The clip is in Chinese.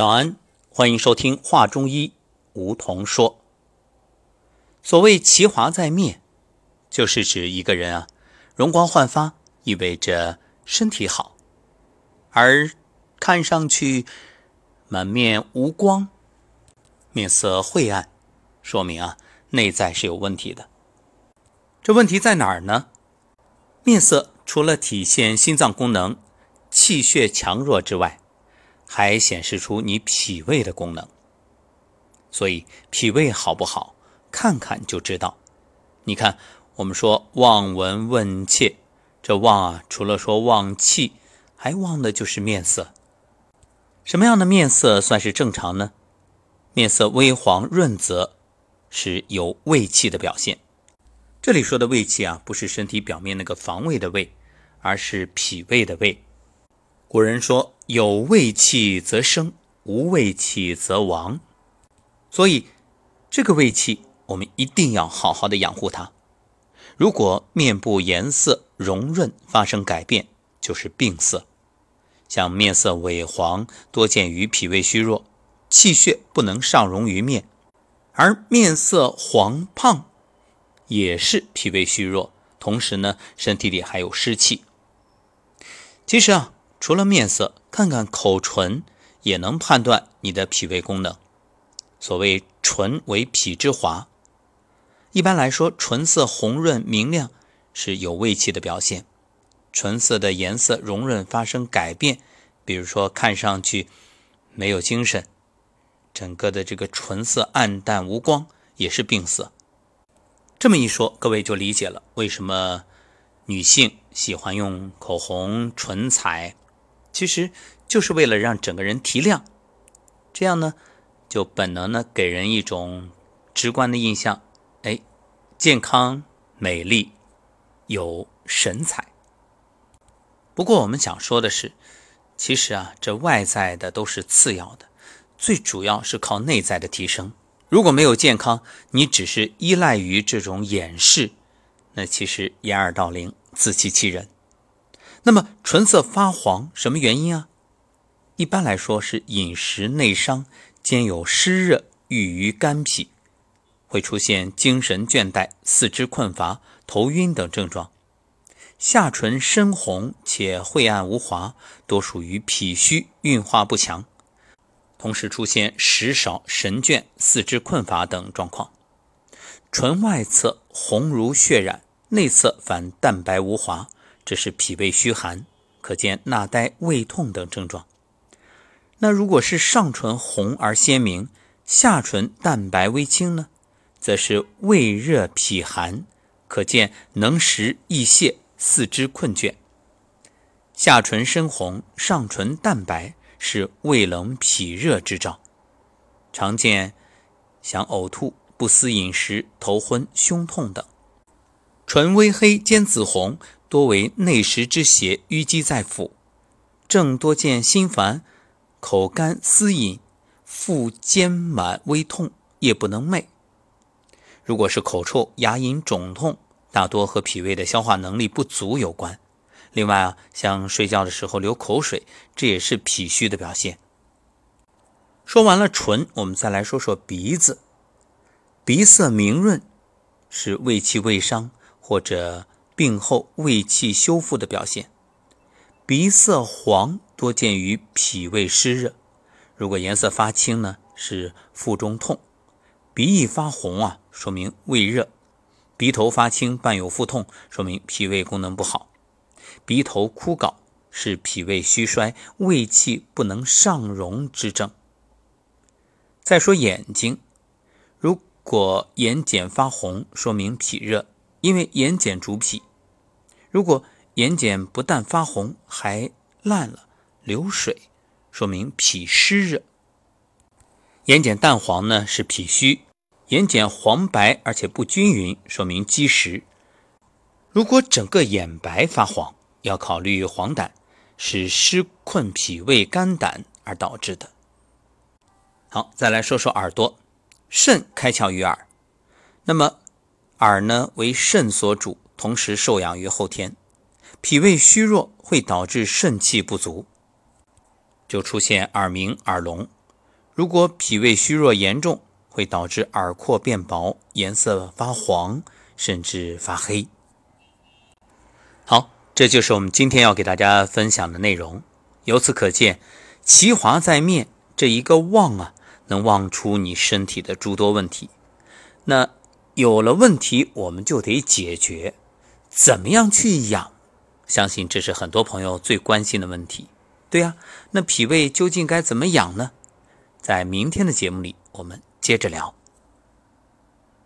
早安，欢迎收听《话中医》，梧桐说。所谓其华在面，就是指一个人啊，容光焕发，意味着身体好；而看上去满面无光，面色晦暗，说明啊，内在是有问题的。这问题在哪儿呢？面色除了体现心脏功能、气血强弱之外，还显示出你脾胃的功能，所以脾胃好不好，看看就知道。你看，我们说望闻问切，这望啊，除了说望气，还望的就是面色。什么样的面色算是正常呢？面色微黄润泽，是有胃气的表现。这里说的胃气啊，不是身体表面那个防卫的胃，而是脾胃的胃。古人说。有胃气则生，无胃气则亡。所以，这个胃气我们一定要好好的养护它。如果面部颜色红润发生改变，就是病色。像面色萎黄，多见于脾胃虚弱，气血不能上溶于面；而面色黄胖，也是脾胃虚弱，同时呢，身体里还有湿气。其实啊。除了面色，看看口唇也能判断你的脾胃功能。所谓“唇为脾之华”，一般来说，唇色红润明亮是有胃气的表现。唇色的颜色容润发生改变，比如说看上去没有精神，整个的这个唇色暗淡无光，也是病色。这么一说，各位就理解了为什么女性喜欢用口红、唇彩。其实就是为了让整个人提亮，这样呢，就本能呢给人一种直观的印象，哎，健康、美丽、有神采。不过我们想说的是，其实啊，这外在的都是次要的，最主要是靠内在的提升。如果没有健康，你只是依赖于这种掩饰，那其实掩耳盗铃、自欺欺人。那么唇色发黄，什么原因啊？一般来说是饮食内伤，兼有湿热郁于肝脾，会出现精神倦怠、四肢困乏、头晕等症状。下唇深红且晦暗无华，多属于脾虚运化不强，同时出现食少、神倦、四肢困乏等状况。唇外侧红如血染，内侧反淡白无华。这是脾胃虚寒，可见纳呆、胃痛等症状。那如果是上唇红而鲜明，下唇淡白微青呢，则是胃热脾寒，可见能食易泄、四肢困倦。下唇深红，上唇淡白，是胃冷脾热之兆，常见想呕吐、不思饮食、头昏、胸痛等。唇微黑兼紫红。多为内实之邪淤积在腹，症多见心烦、口干、思饮、腹坚满、微痛、夜不能寐。如果是口臭、牙龈肿痛，大多和脾胃的消化能力不足有关。另外啊，像睡觉的时候流口水，这也是脾虚的表现。说完了唇，我们再来说说鼻子。鼻色明润，是胃气未伤或者。病后胃气修复的表现，鼻色黄多见于脾胃湿热。如果颜色发青呢，是腹中痛；鼻翼发红啊，说明胃热；鼻头发青伴有腹痛，说明脾胃功能不好；鼻头枯槁是脾胃虚衰、胃气不能上荣之症。再说眼睛，如果眼睑发红，说明脾热，因为眼睑主脾。如果眼睑不但发红，还烂了、流水，说明脾湿热。眼睑淡黄呢，是脾虚；眼睑黄白而且不均匀，说明积食。如果整个眼白发黄，要考虑黄疸，是湿困脾胃肝胆而导致的。好，再来说说耳朵，肾开窍于耳，那么耳呢为肾所主。同时受养于后天，脾胃虚弱会导致肾气不足，就出现耳鸣、耳聋，如果脾胃虚弱严重，会导致耳廓变薄、颜色发黄，甚至发黑。好，这就是我们今天要给大家分享的内容。由此可见，其华在面这一个望啊，能望出你身体的诸多问题。那有了问题，我们就得解决，怎么样去养？相信这是很多朋友最关心的问题。对呀，那脾胃究竟该怎么养呢？在明天的节目里，我们接着聊。